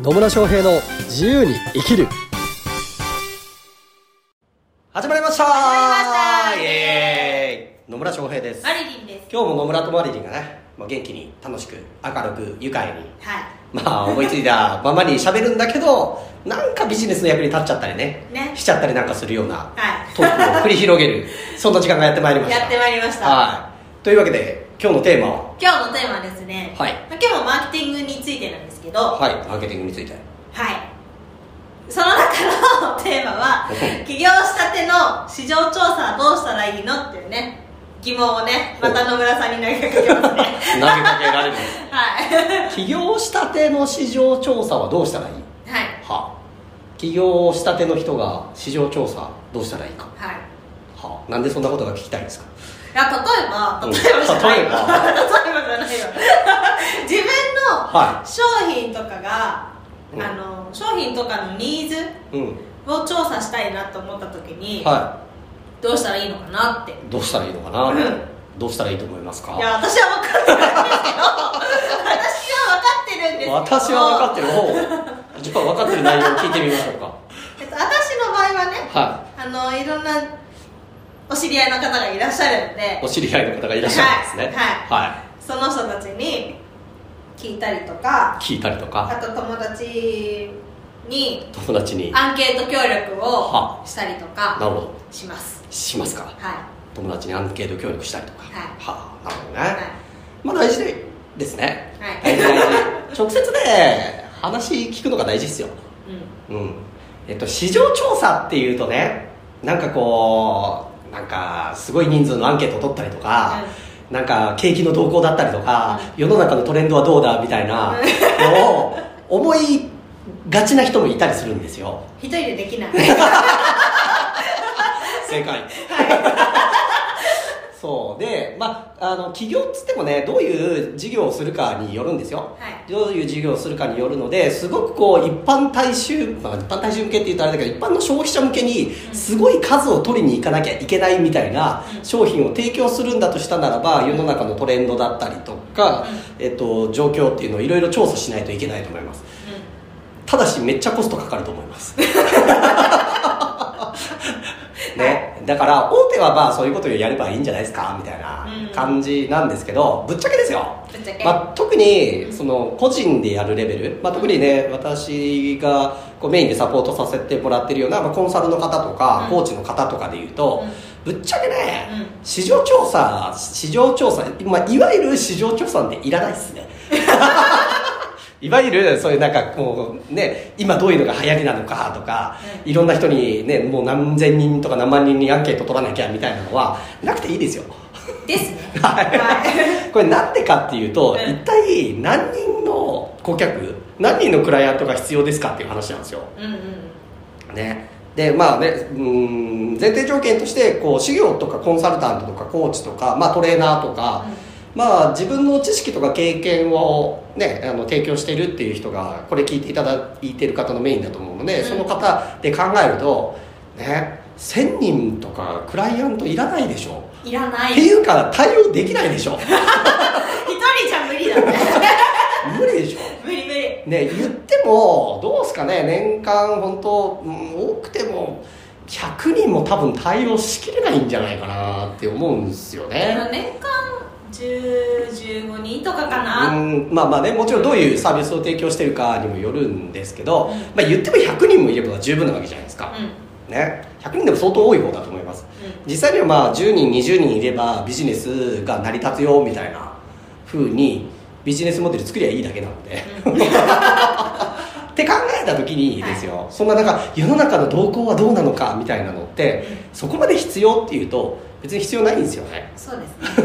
野村翔平の自由に生きる。始まりました。始まりました。イエーイ。野村翔平です。マリリンです。今日も野村とマリリンがね、まあ、元気に楽しく明るく愉快に。はい。まあ思いついた。ままに喋るんだけどなんかビジネスの役に立っちゃったりね。ね。しちゃったりなんかするようなはい。トークを繰り広げる。そんな時間がやってまいりました。やってまいりました。はい。というわけで今日のテーマは？今日のテーマはですね、はい。まあ今日もマーケティングについてなんですけど。はい、はいマーケティングについて。その中のテーマは起業したての市場調査はどうしたらいいのっていうね疑問をねまた野村さんに投げかけますね。投げかけられるはい。起業したての市場調査はどうしたらいい？はい。は。起業したての人が市場調査どうしたらいいか。はい。は。なんでそんなことが聞きたいんですか？いや例えばうん。例えばじゃないわ例えば。じゃないわ 自分のは商品とかが、うんあの商品とかのニーズうん。を調査したいなと思った時に、はどうしたらいいのかなって。いどうしたらいいのかな、うん。どうしたらいいと思いますか？いや私は分かってるんですけど私は分かってるんです私は分かってる。方じゃあ分かってる内容を聞いてみましょうか。えっと、私の場合はねはあのいろんなお知り合いの方がいらっしゃるので。いお知り合いの方がいらっしゃるんですね。はい。はその人たちに聞いたりとか。い、聞いたりとあかと友達に。友達に。アンケート協力をは。したりとかなるほど。します。しますか？はい。友達にアンケート協力したりとか。はい。は。あなるほどね、はい。まあ大事でですね。はい。大事。大事直接で話聞くのが大事ですよ。うん。うん。えっと市場調査っていうとねなんかこうなんかすごい人数のアンケートを取ったりとか、なんか景気の動向だったりとか、世の中のトレンドはどうだみたいなのを思いがちな人もいたりするんですよ。一人でできない。正解そうでまああの企業っつってもねどういう事業をするかによるんですよ、はい。どういう事業をするかによるのですごくこう一般大衆、まあ、一般大衆向けって言うとあれだけど一般の消費者向けにすごい数を取りに行かなきゃいけないみたいなうん。商品を提供するんだとしたならば世の中のトレンドだったりとか、えっと、状況っていうのをいろいろ調査しないといけないと思います。ただしめっちゃコストかかると思います。ね、だから大手はまあそういうことをやればいいんじゃないですか？みたいな感じなんですけど、ぶっちゃけですよ。まあ、特にその個人でやるレベル、まあ、特にね私がこうメインでサポートさせてもらってるような、まあ、コンサルの方とか、うん。コーチの方とかでいうと、ぶっちゃけね、うん。市場調査市場調査、まあ、いわゆる市場調査っていらないっすねいわゆるそういうなんかこうね今どういうのが流行りなのかとか、うん。いろんな人にねもう何千人とか何万人にアンケート取らなきゃみたいなのはなくていいですよ。ですね。はい。はい。これなんでかっていうと、うん。一体何人の顧客何人のクライアントが必要ですかっていう話なんですよ。うんうんね。でまあねうん前提条件としてこう事業とかコンサルタントとかコーチとか、まあ、トレーナーとか、まあ自分の知識とか経験をねあの提供しているっていう人がこれ聞いていただいてる方のメインだと思うので、うん。その方で考えるとね1000人とかクライアントいらないでしょ。いらない。っていうか対応できないでしょ。一人じゃ無理だね。無理でしょ。無理無理。ね言ってもどうですかね年間本当、うん、多くても100人も多分対応しきれないんじゃないかなって思うんですよね。年間1015人とかかな、うんまあまあねもちろんどういうサービスを提供してるかにもよるんですけど、うん。まあ、言っても100人もいれば十分なわけじゃないですか、うん。ね。100人でも相当多い方だと思います。実際にはまあ10人20人いればビジネスが成り立つよみたいな風にビジネスモデル作りゃいいだけなので、って考えた時にですよ、そんななんか世の中の動向はどうなのかみたいなのって、そこまで必要っていうと別に必要ないんですよね。そうです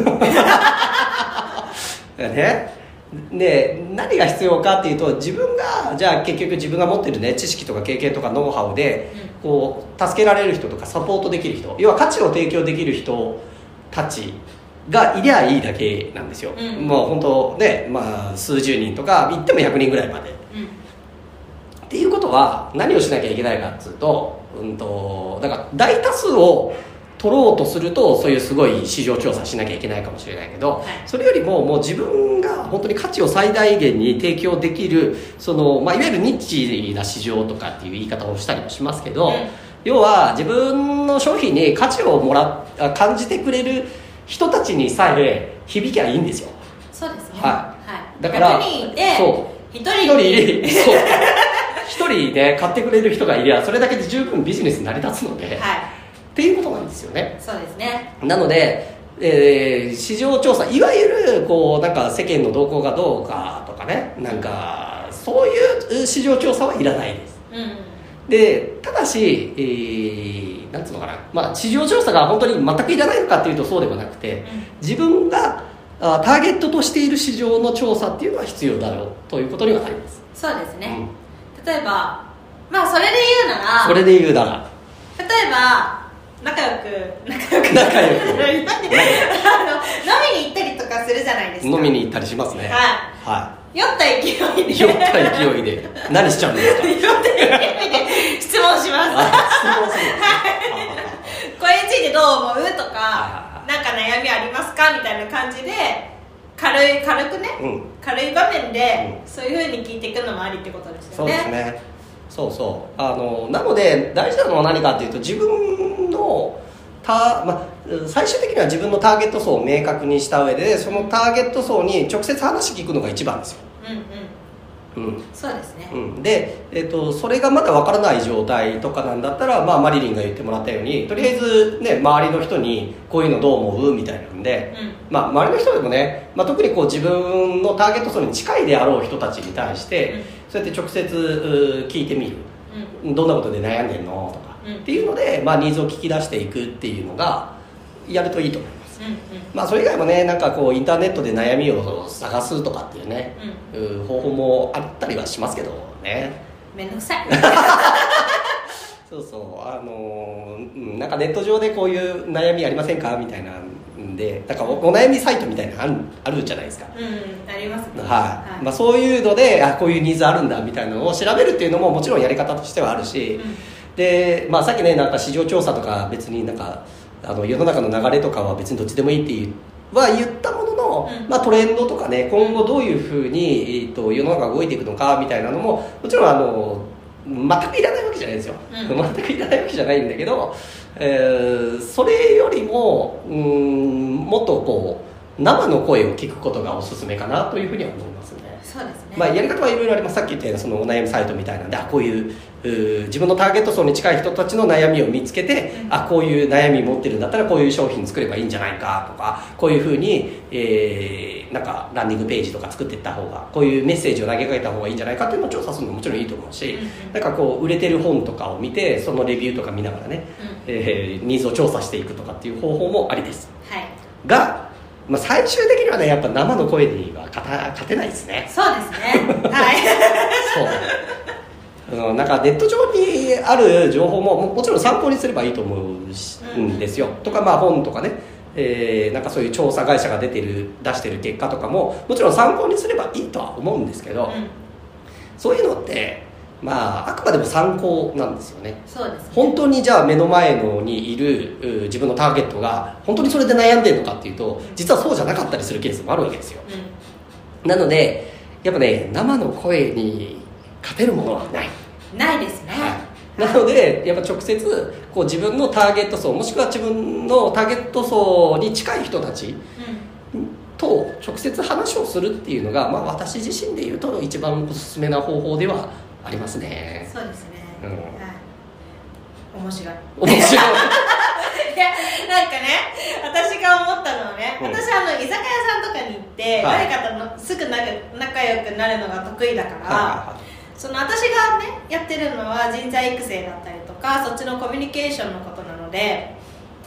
ね。ね。で何が必要かっていうと自分がじゃあ結局自分が持ってるね知識とか経験とかノウハウでこう助けられる人とかサポートできる人要は価値を提供できる人たちがいりゃいいだけなんですよ、うん。もう本当ね、まあ、数十人とか行っても100人ぐらいまで。うん。っていうことは何をしなきゃいけないかっつうと,、うん、とだから大多数を取ろうとするとそういうすごい市場調査しなきゃいけないかもしれないけど、はい。それよりももう自分が本当に価値を最大限に提供できるその、まあ、いわゆるニッチな市場とかっていう言い方をしたりもしますけど、うん。要は自分の商品に価値をもら感じてくれる人たちにさえ響きゃいいんですよ。そうですね。はい。だから100人いてそう。1一人人そう。一人ね買ってくれる人がいりゃそれだけで十分ビジネス成り立つので、はいっていうことなんですよね。そうですね。なので、えー市場調査いわゆるこうなんか世間の動向がどうかとかねなんかそういう市場調査はいらないです。うん。でただし、えーなんつうのかな、まあ、市場調査が本当に全くいらないのかっていうとそうではなくて自分があターゲットとしている市場の調査っていうのは必要だろうということにはなります、そうですね、うん。例えばまあそれで言うならそれで言うなら。例えば仲良く仲良く。仲良く。飲みに行ったりとかするじゃないですか。飲みに行ったりしますね。ははい。酔った勢いで。酔った勢いで。何しちゃうんですか？酔った勢いで。質問します。あ質問する。これについてどう思う？とかはなんか悩みありますか？みたいな感じで軽い軽くね、うん。軽い場面で、うそういうふうに聞いていくのもありってことですそうよねですねそうそう。あのなので大事なのは何かっていうと自分のた、まあ、最終的には自分のターゲット層を明確にした上でそのターゲット層に直接話聞くのが一番ですよ、うんうん。うん。そうですね、うん、で、えっとそれがまだわからない状態とかなんだったら、まあ、マリリンが言ってもらったようにとりあえず、ね、周りの人にこういうのどう思う？みたいなんで、うん。まあ、周りの人でもね、まあ、特にこう自分のターゲット層に近いであろう人たちに対して、うんそうやって直接う聞いてみる。うん。どんなことで悩んでんの？とか、うん。っていうので、まあ、ニーズを聞き出していくっていうのがやるといいと思います。うんうん。まあそれ以外もねなんかこうインターネットで悩みを探すとかっていうね、う方法もあったりはしますけどね。めんどくさい。そうそう。あのなんかネット上でこういう悩みありませんか？みたいなんでなんかおお悩みサイトみたいなのあるあるじゃないですか。うんありますね。はい、まあ、そういうのであこういうニーズあるんだみたいなのを調べるっていうのももちろんやり方としてはあるし、うん。で、まあ、さっきねなんか市場調査とか別になんかあの世の中の流れとかは別にどっちでもいいっていうは言ったものの、うん。まあ、トレンドとかね今後どういうふうに、えー、と世の中が動いていくのかみたいなのももちろんあの全くいらないわけじゃないですよ、うん。全くいらないわけじゃないんだけど、えーそれよりもうんもっとこう生の声を聞くことがおすすめかなというふうには思いますね。そうですね。まあ、やり方はいろいろあります。さっき言ったようなそのお悩みサイトみたいなんであこういう自分のターゲット層に近い人たちの悩みを見つけて、うん。あこういう悩み持ってるんだったらこういう商品作ればいいんじゃないかとかこういうふうに、えーなんかランディングページとか作っていった方がこういうメッセージを投げかけた方がいいんじゃないかっていうのを調査するのももちろんいいと思うし、うんうんなんかこう売れてる本とかを見てそのレビューとか見ながらね、うん。えーニーズを調査していくとかっていう方法もありです。はい。が、まあ、最終的にはねやっぱ生の声には勝た勝てないですね。そうですね。はい。そう。あのなんかネット上にある情報もももちろん参考にすればいいと思うしうんんですよ、とかまあ本とかね、えーなんかそういう調査会社が出てる出してる結果とかももちろん参考にすればいいとは思うんですけど、うん。そういうのってまああくまでも参考なんですよね。そうですね。本当にじゃあ目の前のにいるう自分のターゲットが本当にそれで悩んでるのかっていうと実はそうじゃなかったりするケースもあるわけですよ。うなのでやっぱね生の声に勝てるものはない。んないですねなのでやっぱ直接こう自分のターゲット層もしくは自分のターゲット層に近い人たちと直接話をするっていうのが、まあ、私自身で言うと一番おすすめな方法ではありますうんね。そうですね。うん。はい。面白い。面白い。いやなんかね私が思ったのはね、うん。私あの居酒屋さんとかに行って、はい。誰かとのすぐ仲仲良くなるのが得意だから、はその私がねやってるのは人材育成だったりとかそっちのコミュニケーションのことなので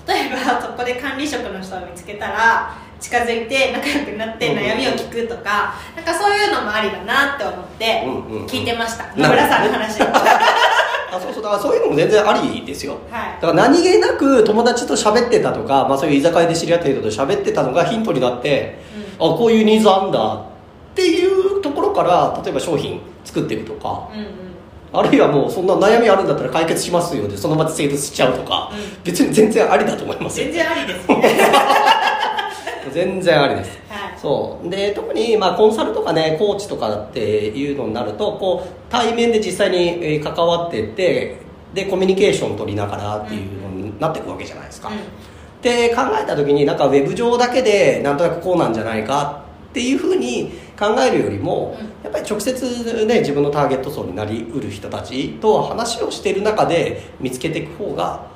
例えばそこで管理職の人を見つけたら近づいて仲良くなってうんうん。うん悩みを聞くとか、なんかそういうのもありだなって思ってうんうんうん。聞いてました、野村さんの話 あそうそう。だからそういうのも全然ありですよ。い。だから何気なく友達と喋ってたとか、まあ、そういう居酒屋で知り合った人と喋ってたのがヒントになって、あこういうニーズあんだっていうところから例えば商品作っていくとかうんうん。あるいはもうそんな悩みあるんだったら解決しますよでその場で成立しちゃうとか、うん。別に全然ありだと思いますよ全然ありですね。全然ありです。はい。そう。で特にまあコンサルとかねコーチとかっていうのになるとこう対面で実際にえー関わってってでコミュニケーション取りながらっていうのになっていくわけじゃないですか、うん。で考えた時になんかウェブ上だけでなんとなくこうなんじゃないかっていうふうに考えるよりも、うん。やっぱり直接ね自分のターゲット層になりうる人たちと話をしている中で見つけていく方が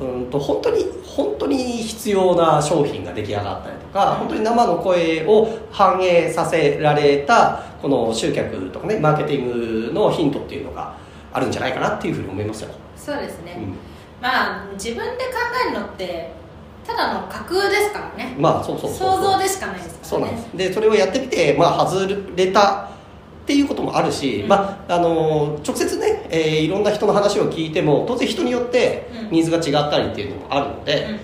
うんと本当に本当に必要な商品が出来上がったりとか、うん。本当に生の声を反映させられたこの集客とかねマーケティングのヒントっていうのがあるんじゃないかなっていうふうに思いますよ、そうですね、うん。まあ自分で考えるのってただの架空ですからね。まあそうそう想像でしかないですからね。そうなんです。でそれをやってみて、まあ、外れたっていうこともあるし、うん。まあ、あの直接ね、えーいろんな人の話を聞いても当然人によってうん。ニーズが違ったりっていうのもあるので、うんうん。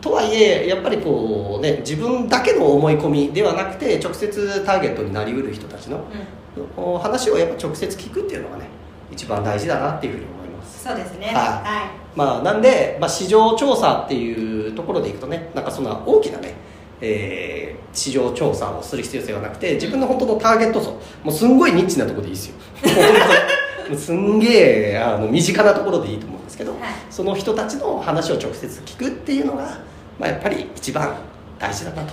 とはいえやっぱりこうね自分だけの思い込みではなくて直接ターゲットになりうる人たちの話をやっぱ直接聞くっていうのがね一番大事だなっていうふうに思いますそうですね。はい。はまあ、なんで、まあ、市場調査っていうところでいくとねなんかそんな大きなね、えー市場調査をする必要性はなくて自分の本当のターゲット層もうすんごいニッチなところでいいですよ。すんげえあの身近なところでいいと思うんですけど、はい。その人たちの話を直接聞くっていうのが、まあ、やっぱり一番大事だなと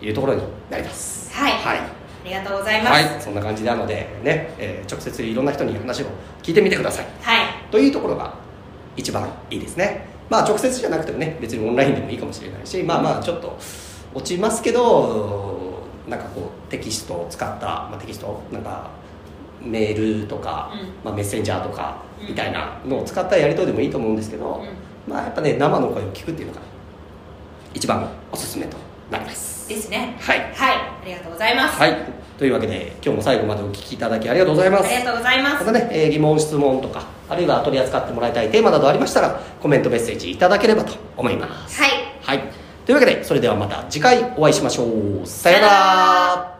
いうところになります。はい。はい。ありがとうございます。はい、そんな感じなのでね、えー直接いろんな人に話を聞いてみてください。はいというところが一番いいですね。まあ直接じゃなくてもね別にオンラインでもいいかもしれないしまあまあちょっと落ちますけどなんかこうテキストを使った、まあ、テキストなんかメールとか、うん。まあ、メッセンジャーとかうん。みたいなのを使ったやり取りでもいいと思うんですけど、まあやっぱね生の声を聞くっていうのが一番おすすめとなります。ですね。はい。はい。ありがとうございます、はい。というわけで今日も最後までお聞きいただきありがとうございます。ありがとうございまますたね、えー疑問質問とかあるいは取り扱ってもらいたいテーマなどありましたらコメントメッセージいただければと思います。はい。はい。というわけでそれではまた次回お会いしましょう。さよなら